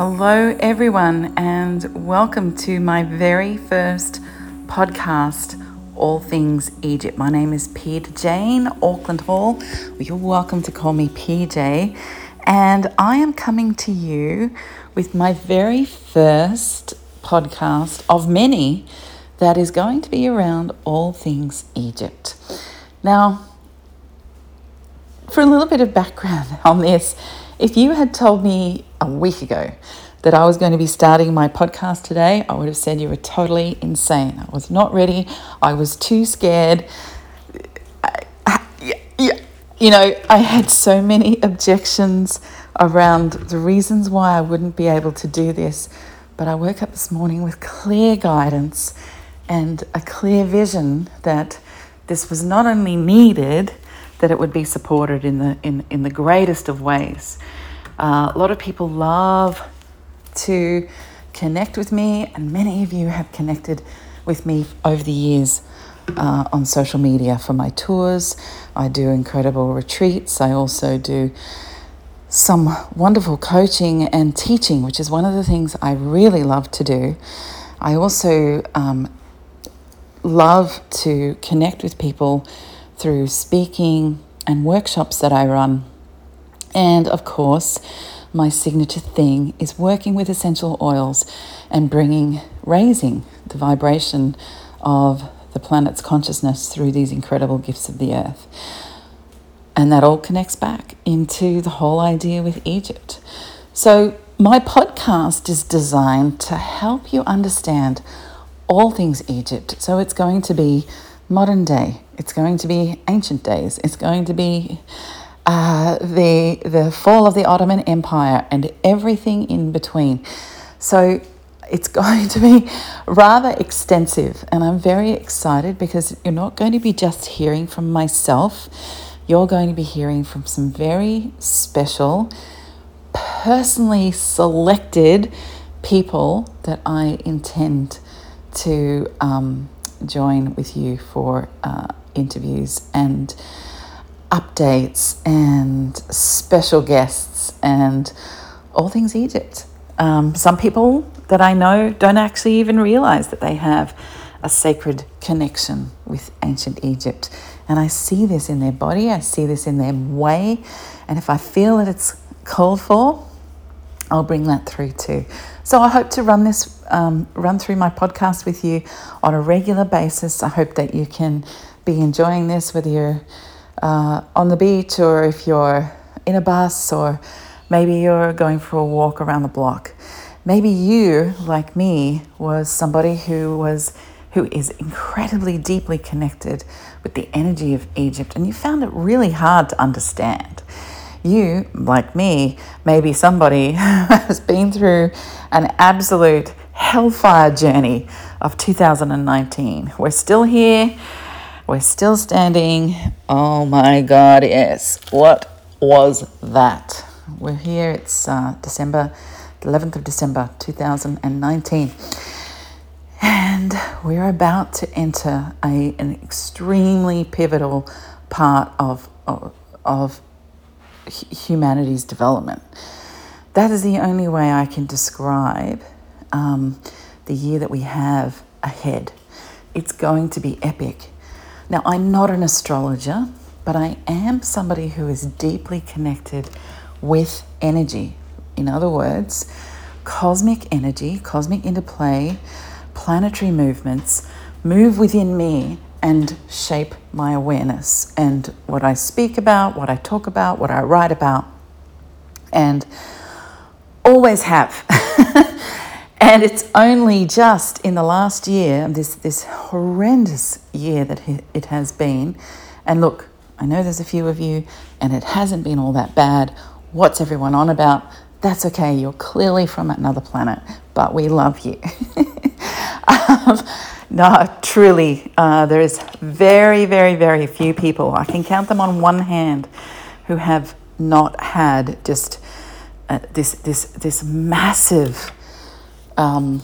Hello, everyone, and welcome to my very first podcast, All Things Egypt. My name is Peter Jane Auckland Hall. You're welcome to call me PJ, and I am coming to you with my very first podcast of many that is going to be around all things Egypt. Now, for a little bit of background on this, if you had told me a week ago that I was going to be starting my podcast today, I would have said you were totally insane. I was not ready. I was too scared. You know, I had so many objections around the reasons why I wouldn't be able to do this. But I woke up this morning with clear guidance and a clear vision that this was not only needed, that it would be supported in the in, in the greatest of ways. Uh, a lot of people love to connect with me, and many of you have connected with me over the years uh, on social media for my tours. I do incredible retreats. I also do some wonderful coaching and teaching, which is one of the things I really love to do. I also um, love to connect with people through speaking and workshops that I run. And of course, my signature thing is working with essential oils and bringing, raising the vibration of the planet's consciousness through these incredible gifts of the earth. And that all connects back into the whole idea with Egypt. So, my podcast is designed to help you understand all things Egypt. So, it's going to be modern day, it's going to be ancient days, it's going to be uh, the, the fall of the Ottoman Empire and everything in between. So it's going to be rather extensive, and I'm very excited because you're not going to be just hearing from myself, you're going to be hearing from some very special, personally selected people that I intend to. Um, join with you for uh, interviews and updates and special guests and all things Egypt. Um, some people that I know don't actually even realize that they have a sacred connection with ancient Egypt. And I see this in their body, I see this in their way. And if I feel that it's called for, I'll bring that through too. So I hope to run this, um, run through my podcast with you on a regular basis. I hope that you can be enjoying this, whether you're uh, on the beach or if you're in a bus or maybe you're going for a walk around the block. Maybe you, like me, was somebody who was who is incredibly deeply connected with the energy of Egypt, and you found it really hard to understand. You, like me, maybe somebody has been through an absolute hellfire journey of 2019. We're still here, we're still standing. Oh my God, yes. What was that? We're here, it's uh, December, 11th of December 2019. And we're about to enter a, an extremely pivotal part of, of, of humanity's development. That is the only way I can describe um, the year that we have ahead. It's going to be epic. Now, I'm not an astrologer, but I am somebody who is deeply connected with energy. In other words, cosmic energy, cosmic interplay, planetary movements move within me and shape my awareness and what I speak about, what I talk about, what I write about, and always have. and it's only just in the last year, this, this horrendous year that it has been. And look, I know there's a few of you, and it hasn't been all that bad. What's everyone on about? That's okay, you're clearly from another planet, but we love you. um, no, truly, uh, there is very, very, very few people. I can count them on one hand who have not had just uh, this this this massive um,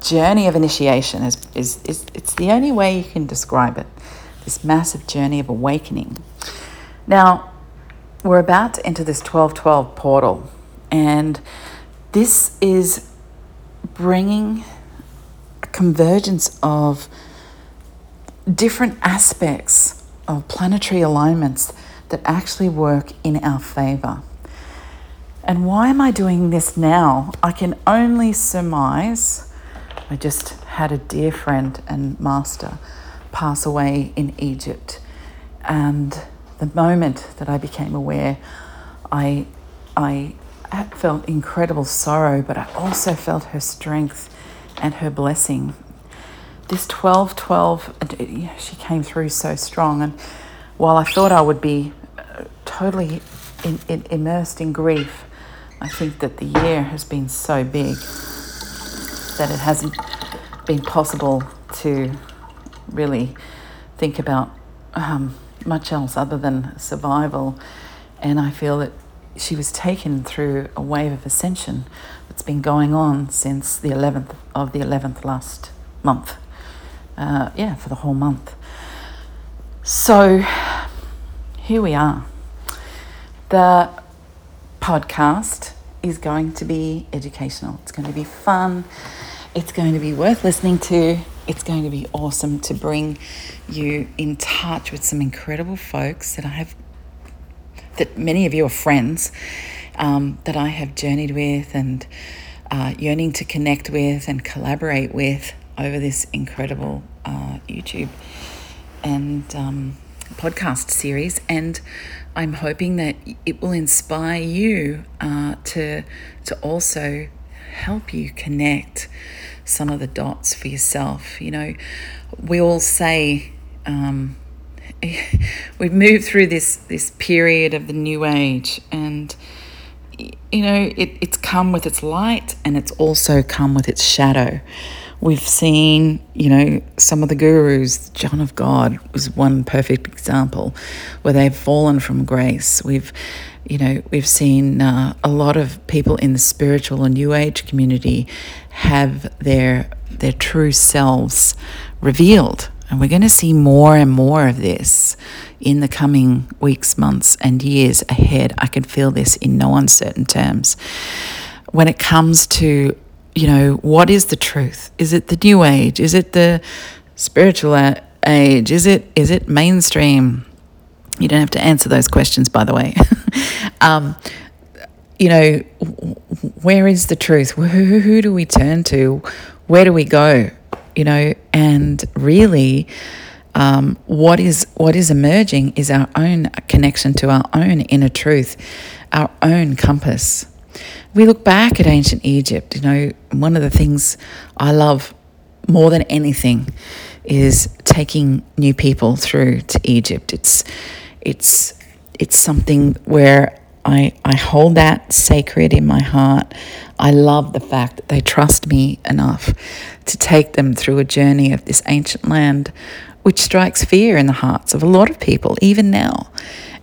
journey of initiation. Is, is is it's the only way you can describe it. This massive journey of awakening. Now, we're about to enter this twelve twelve portal, and this is bringing a convergence of different aspects of planetary alignments that actually work in our favor. And why am I doing this now? I can only surmise. I just had a dear friend and master pass away in Egypt. And the moment that I became aware, I, I felt incredible sorrow, but I also felt her strength and her blessing. This 12 12, she came through so strong. And while I thought I would be uh, totally in, in, immersed in grief, I think that the year has been so big that it hasn't been possible to really think about um, much else other than survival. And I feel that she was taken through a wave of ascension that's been going on since the 11th of the 11th last month. Uh, yeah, for the whole month. So here we are. The podcast is going to be educational. It's going to be fun. It's going to be worth listening to. It's going to be awesome to bring you in touch with some incredible folks that I have, that many of you are friends, um, that I have journeyed with and uh, yearning to connect with and collaborate with over this incredible uh, YouTube and um, podcast series. And I'm hoping that it will inspire you uh, to to also help you connect some of the dots for yourself. You know, we all say um, we've moved through this this period of the new age, and you know it, it's come with its light, and it's also come with its shadow. We've seen, you know, some of the gurus, John of God was one perfect example where they've fallen from grace. We've, you know, we've seen uh, a lot of people in the spiritual and new age community have their their true selves revealed. And we're going to see more and more of this in the coming weeks, months, and years ahead. I can feel this in no uncertain terms. When it comes to you know, what is the truth? Is it the new age? Is it the spiritual age? Is it is it mainstream? You don't have to answer those questions, by the way. um, you know, where is the truth? Who, who do we turn to? Where do we go? You know, and really, um, what is what is emerging is our own connection to our own inner truth, our own compass we look back at ancient Egypt, you know, one of the things I love more than anything is taking new people through to Egypt. It's it's it's something where I I hold that sacred in my heart. I love the fact that they trust me enough to take them through a journey of this ancient land which strikes fear in the hearts of a lot of people even now.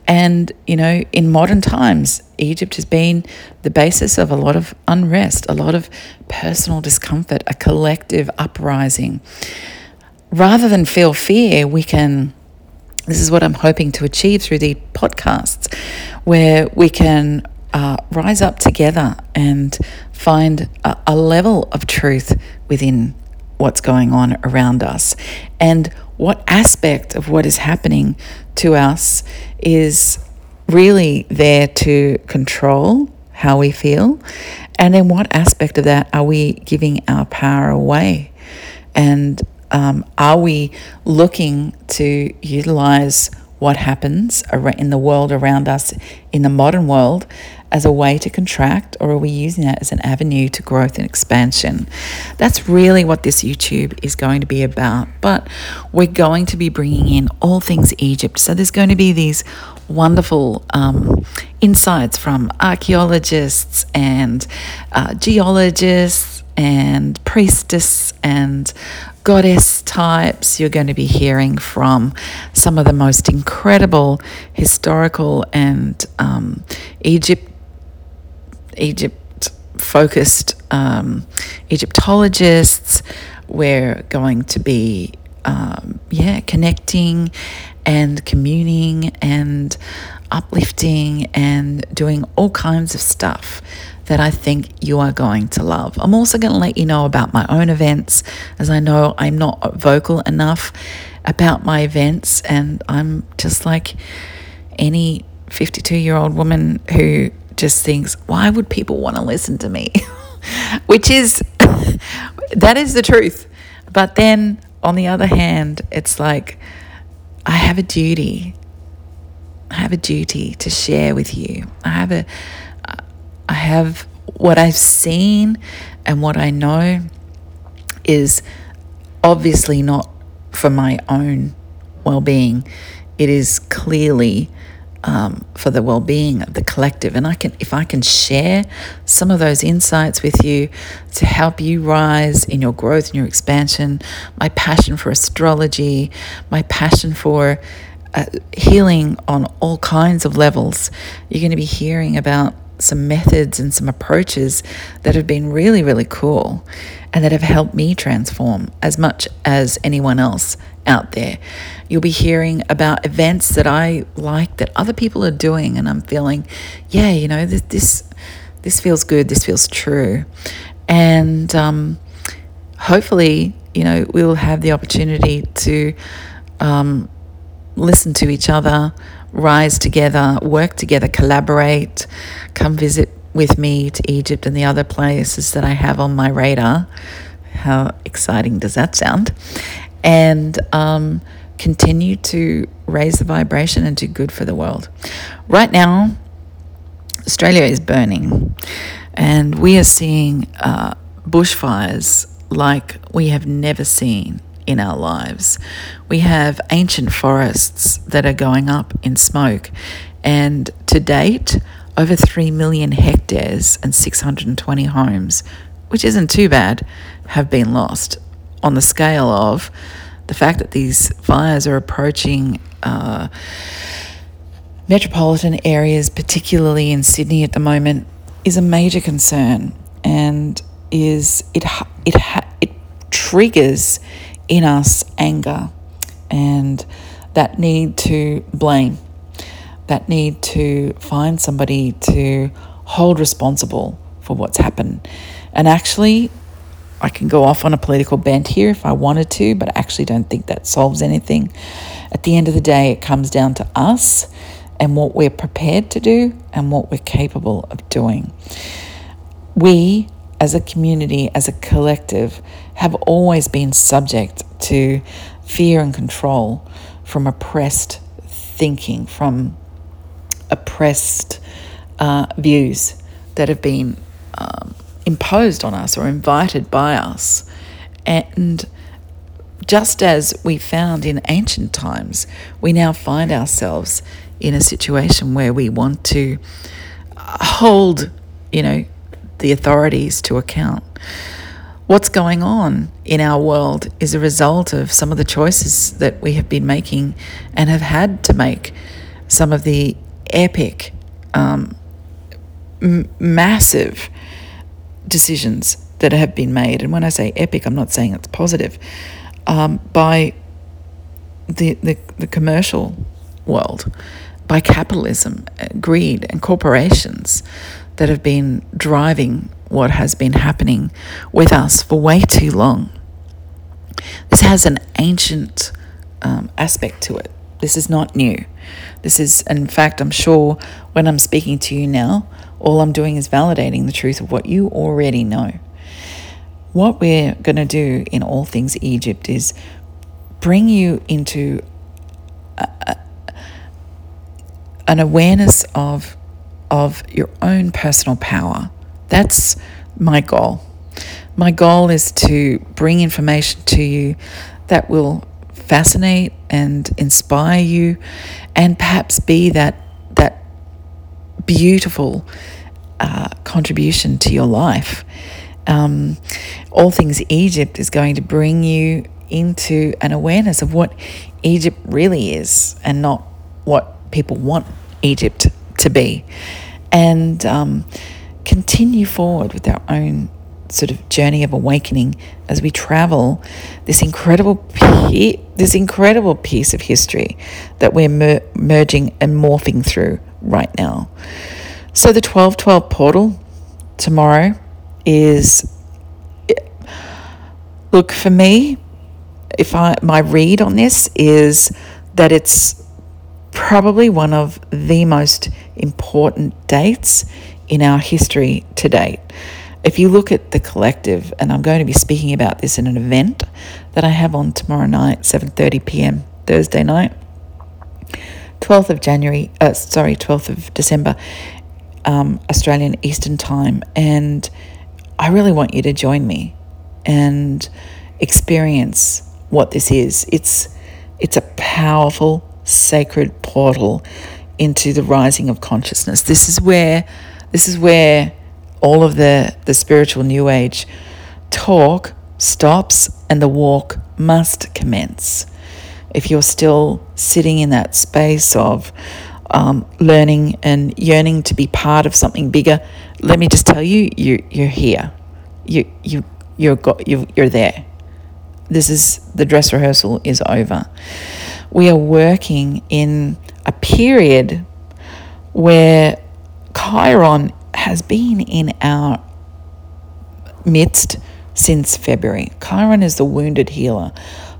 And, you know, in modern times, Egypt has been the basis of a lot of unrest, a lot of personal discomfort, a collective uprising. Rather than feel fear, we can, this is what I'm hoping to achieve through the podcasts, where we can uh, rise up together and find a, a level of truth within what's going on around us and what aspect of what is happening to us is really there to control how we feel, and then what aspect of that are we giving our power away? And um, are we looking to utilize what happens in the world around us in the modern world as a way to contract, or are we using that as an avenue to growth and expansion? That's really what this YouTube is going to be about. But we're going to be bringing in all things Egypt. So there's going to be these wonderful um, insights from archaeologists and uh, geologists and priestess and goddess types. You're going to be hearing from some of the most incredible historical and um, Egypt Egypt focused um, Egyptologists. We're going to be, um, yeah, connecting and communing and uplifting and doing all kinds of stuff that I think you are going to love. I'm also going to let you know about my own events, as I know I'm not vocal enough about my events, and I'm just like any 52 year old woman who just thinks, why would people want to listen to me? Which is, that is the truth. But then on the other hand, it's like, I have a duty. I have a duty to share with you. I have a, I have what I've seen and what I know is obviously not for my own well being. It is clearly um, for the well-being of the collective. And i can if i can share some of those insights with you to help you rise in your growth and your expansion my passion for astrology my passion for uh, healing on all kinds of levels you're going to be hearing about some methods and some approaches that have been really really cool and that have helped me transform as much as anyone else out there. You'll be hearing about events that I like that other people are doing, and I'm feeling, yeah, you know, this this, this feels good, this feels true, and um, hopefully, you know, we'll have the opportunity to um, listen to each other, rise together, work together, collaborate, come visit with me to Egypt and the other places that I have on my radar. How exciting does that sound? And um, continue to raise the vibration and do good for the world. Right now, Australia is burning, and we are seeing uh, bushfires like we have never seen in our lives. We have ancient forests that are going up in smoke, and to date, over 3 million hectares and 620 homes, which isn't too bad, have been lost on the scale of the fact that these fires are approaching uh, metropolitan areas, particularly in Sydney at the moment, is a major concern and is it it it triggers in us anger and that need to blame that need to find somebody to hold responsible for what's happened. And actually, I can go off on a political bent here if I wanted to, but I actually don't think that solves anything. At the end of the day, it comes down to us and what we're prepared to do and what we're capable of doing. We, as a community, as a collective, have always been subject to fear and control from oppressed thinking, from oppressed uh, views that have been um, imposed on us or invited by us. And just as we found in ancient times, we now find ourselves in a situation where we want to hold, you know, the authorities to account. What's going on in our world is a result of some of the choices that we have been making and have had to make. Some of the epic, um, m- massive decisions that have been made. And when I say epic, I'm not saying it's positive, um, by the, the, the commercial world, by capitalism, uh, greed, and corporations that have been driving what has been happening with us for way too long. This has an ancient um, aspect to it. This is not new. This is, in fact, I'm sure when I'm speaking to you now, all I'm doing is validating the truth of what you already know. What we're going to do in all things Egypt is bring you into a, a, an awareness of of your own personal power. That's my goal. My goal is to bring information to you that will fascinate and inspire you and perhaps be that that beautiful uh, contribution to your life. Um, all things Egypt is going to bring you into an awareness of what Egypt really is and not what people want Egypt to be. And um, continue forward with our own sort of journey of awakening as we travel this incredible this incredible piece of history that we're mer- merging and morphing through right now. So the 1212 portal tomorrow is look for me if I my read on this is that it's probably one of the most important dates in our history to date. If you look at the collective, and I'm going to be speaking about this in an event that I have on tomorrow night, 7:30 p.m. Thursday night, 12th of January, uh, sorry, 12th of December, um, Australian Eastern Time, and I really want you to join me and experience what this is. It's it's a powerful sacred portal into the rising of consciousness. This is where this is where all of the, the spiritual new age talk stops and the walk must commence. If you're still sitting in that space of um, learning and yearning to be part of something bigger, let me just tell you, you you're here. You you you're got you you're there. This is the dress rehearsal is over we are working in a period where Chiron has been in our midst since February. Chiron is the wounded healer.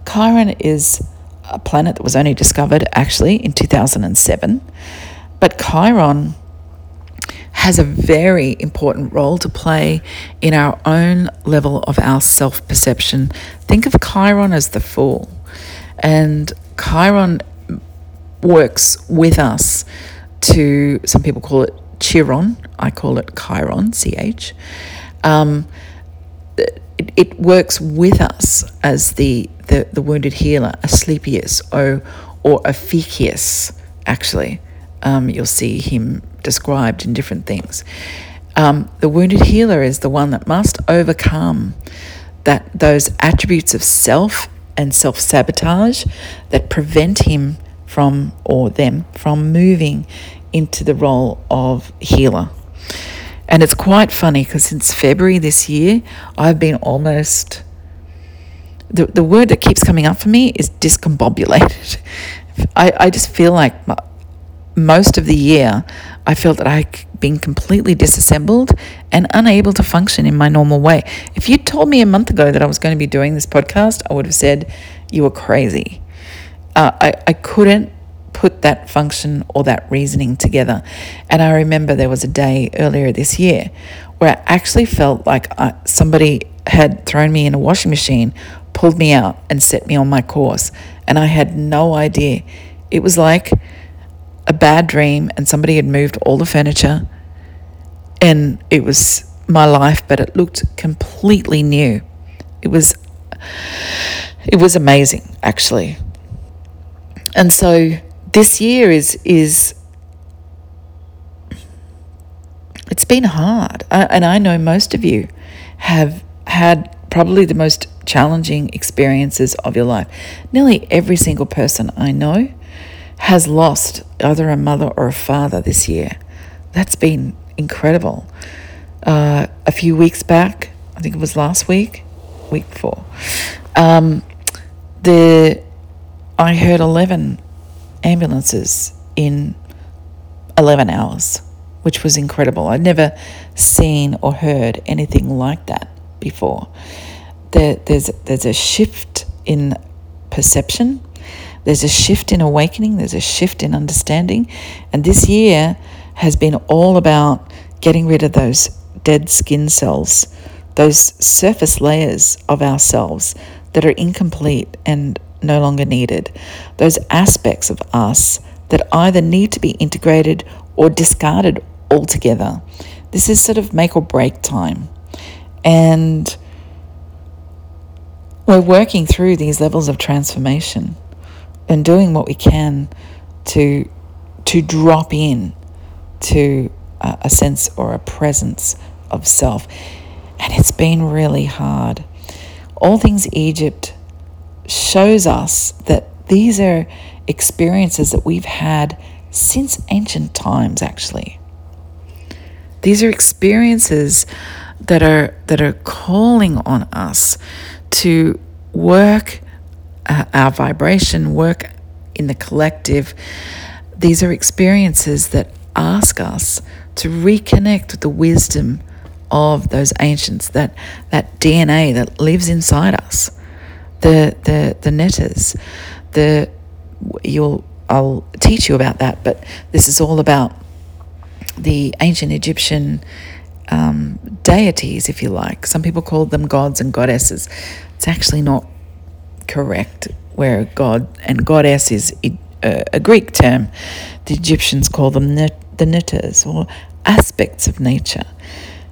Chiron is a planet that was only discovered actually in 2007, but Chiron has a very important role to play in our own level of our self perception. Think of Chiron as the fool. And Chiron works with us to, some people call it Chiron, I call it Chiron, C H. Um, it, it, works with us as the, the, the wounded healer, Asclepius, or, or Ophiuchus, actually. Um, you'll see him described in different things. Um, the wounded healer is the one that must overcome that those attributes of self and self sabotage that prevent him from, or them, from moving into the role of healer. And it's quite funny because since February this year, I've been almost. The, the word that keeps coming up for me is discombobulated. I, I just feel like my, most of the year, I felt that I'd been completely disassembled and unable to function in my normal way. If you'd told me a month ago that I was going to be doing this podcast, I would have said, You were crazy. Uh, I, I couldn't put that function or that reasoning together. And I remember there was a day earlier this year where I actually felt like I, somebody had thrown me in a washing machine, pulled me out, and set me on my course. And I had no idea. It was like, a bad dream and somebody had moved all the furniture and it was my life but it looked completely new it was it was amazing actually and so this year is is it's been hard I, and i know most of you have had probably the most challenging experiences of your life nearly every single person i know has lost either a mother or a father this year. That's been incredible. Uh, a few weeks back, I think it was last week, week before, um, the I heard 11 ambulances in 11 hours, which was incredible. I'd never seen or heard anything like that before. There, there's, there's a shift in perception there's a shift in awakening, there's a shift in understanding. And this year has been all about getting rid of those dead skin cells, those surface layers of ourselves that are incomplete and no longer needed, those aspects of us that either need to be integrated or discarded altogether. This is sort of make or break time. And we're working through these levels of transformation and doing what we can to to drop in to a, a sense or a presence of self. And it's been really hard. All Things Egypt shows us that these are experiences that we've had since ancient times, actually. These are experiences that are that are calling on us to work uh, our vibration, work in the collective. These are experiences that ask us to reconnect with the wisdom of those ancients, that that DNA that lives inside us, the the the neters, the you'll I'll teach you about that, but this is all about the ancient Egyptian um, deities, if you like. Some people call them gods and goddesses. It's actually not correct, where god and goddess is a Greek term. The Egyptians call them the neters or aspects of nature.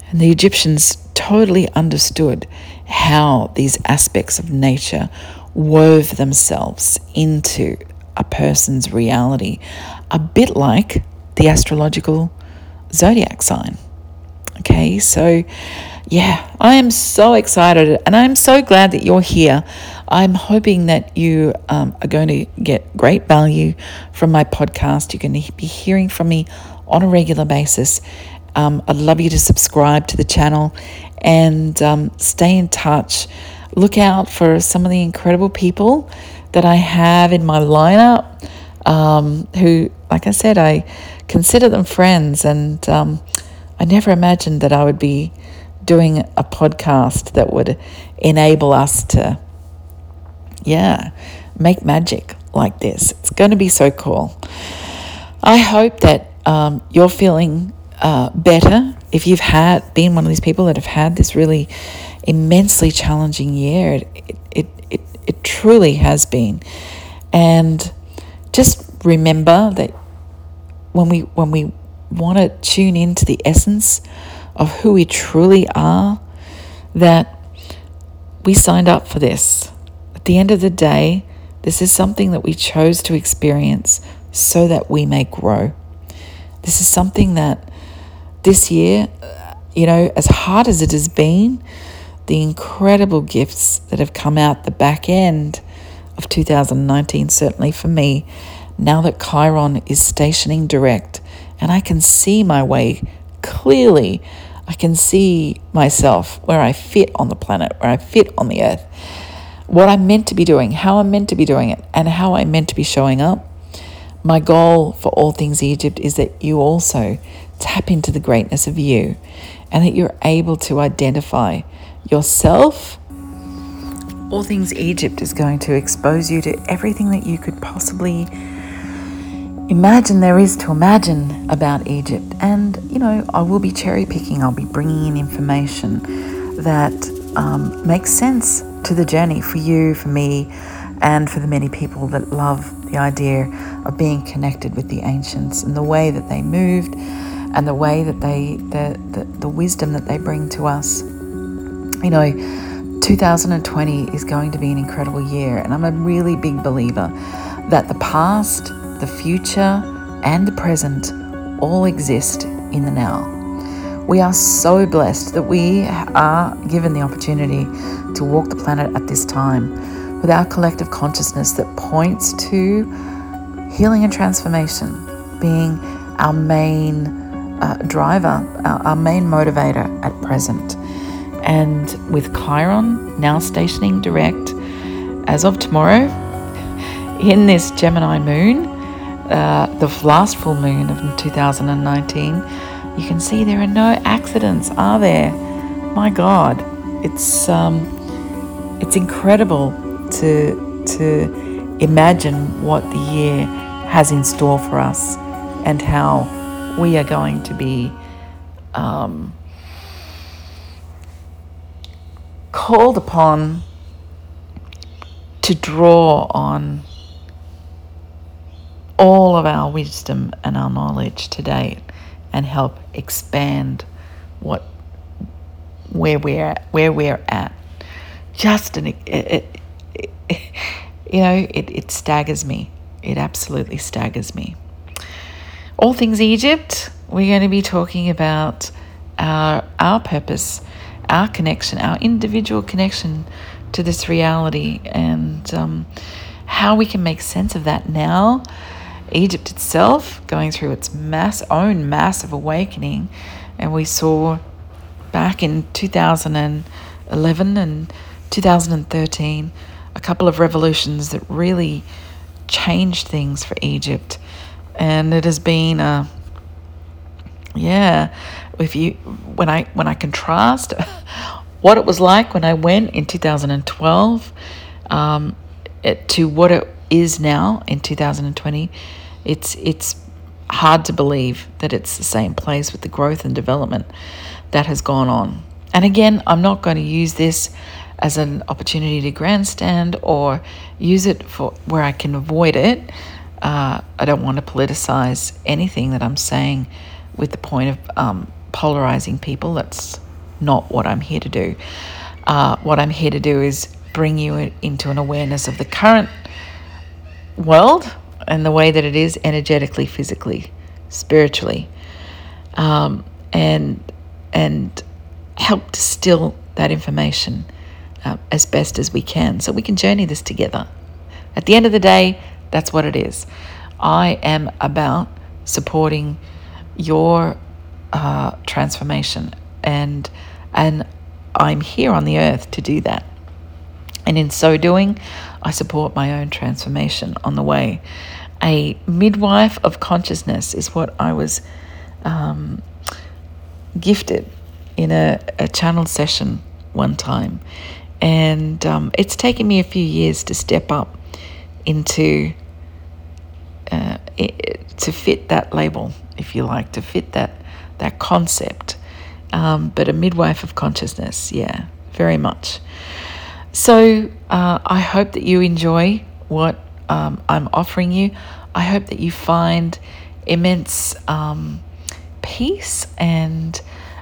And the Egyptians totally understood how these aspects of nature wove themselves into a person's reality, a bit like the astrological zodiac sign. Okay, so yeah, I am so excited and I'm so glad that you're here. I'm hoping that you um, are going to get great value from my podcast. You're going to be hearing from me on a regular basis. Um, I'd love you to subscribe to the channel and um, stay in touch. Look out for some of the incredible people that I have in my lineup um, who, like I said, I consider them friends. And um, I never imagined that I would be doing a podcast that would enable us to, yeah, make magic like this. It's going to be so cool. I hope that um, you're feeling uh, better if you've had been one of these people that have had this really immensely challenging year. It, it, it, it truly has been. And just remember that when we when we want to tune into the essence of who we truly are, that we signed up for this. At the end of the day, this is something that we chose to experience so that we may grow. This is something that this year, uh, you know, as hard as it has been, the incredible gifts that have come out the back end of 2019, certainly for me, now that Chiron is stationing direct and I can see my way clearly. I can see myself where I fit on the planet, where I fit on the earth, what I'm meant to be doing, how I'm meant to be doing it, and how I'm meant to be showing up. My goal for all things Egypt is that you also tap into the greatness of you and that you're able to identify yourself. All Things Egypt is going to expose you to everything that you could possibly imagine there is to imagine about Egypt. And, you know, I will be cherry picking, I'll be bringing in information that um, makes sense to the journey for you, for me, and for the many people that love the idea of being connected with the ancients and the way that they moved and the way that they, the, the, the wisdom that they bring to us. You know, 2020 is going to be an incredible year, and I'm a really big believer that the past, the future, and the present all exist in the now. We are so blessed that we are given the opportunity to walk the planet at this time with our collective consciousness that points to healing and transformation being our main uh, driver, our, our main motivator at present. And with Chiron now stationing direct as of tomorrow in this Gemini moon, uh, the last full moon of 2019, you can see there are no accidents, are there? My God, it's um, it's incredible to to imagine what the year has in store for us and how we are going to be um, called upon to draw on all of our wisdom and our knowledge to date and help expand what where we're at, where we're at. Just an it, it, it, you know it, it staggers me. It absolutely staggers me. All things Egypt. We're going to be talking about our our purpose our connection, our individual connection to this reality, and um, how we can make sense of that now. Egypt itself going through its mass own massive awakening, and we saw back in 2011 and 2013, a couple of revolutions that really changed things for Egypt. And it has been a yeah, if you when I when I contrast what it was like when I went in 2012 um, it, to what it is now in 2020, it's it's hard to believe that it's the same place with the growth and development that has gone on. And again, I'm not going to use this as an opportunity to grandstand or use it for where I can avoid it. Uh, I don't want to politicize anything that I'm saying with the point of um, polarizing people. That's not what I'm here to do. Uh, what I'm here to do is bring you into an awareness of the current world and the way that it is energetically, physically, spiritually, um, and and help distill that information uh, as best as we can, so we can journey this together. At the end of the day, that's what it is. I am about supporting your uh, transformation, and and I'm here on the earth to do that. And in so doing, I support my own transformation on the way. A midwife of consciousness is what I was um, gifted in a, a channel session one time. And um, it's taken me a few years to step up into, uh, to fit that label, if you like, to fit that, that concept. Um, but a midwife of consciousness, yeah, very much. So uh, I hope that you enjoy what um, I'm offering you. I hope that you find immense um, peace and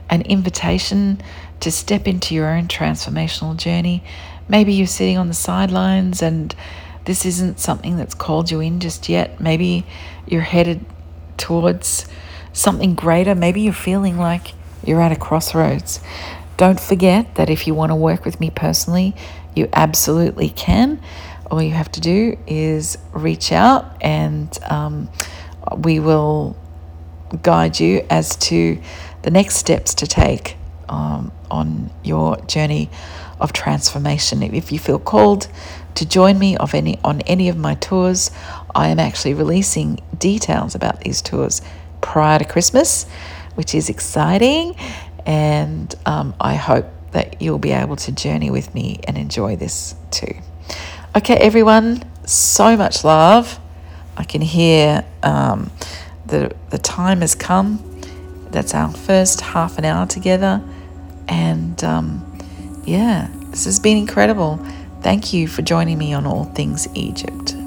an invitation to step into your own transformational journey. Maybe you're sitting on the sidelines and this isn't something that's called you in just yet. Maybe you're headed towards something greater. Maybe you're feeling like you're at a crossroads. Don't forget that if you want to work with me personally, you absolutely can. All you have to do is reach out and um, we will guide you as to the next steps to take um, on your journey of transformation. If you feel called to join me of any on any of my tours, I am actually releasing details about these tours prior to Christmas, which is exciting, and um, I hope that you'll be able to journey with me and enjoy this too. Okay, everyone, so much love. I can hear um, the, the time has come. That's our first half an hour together. And um, yeah, this has been incredible. Thank you for joining me on All Things Egypt.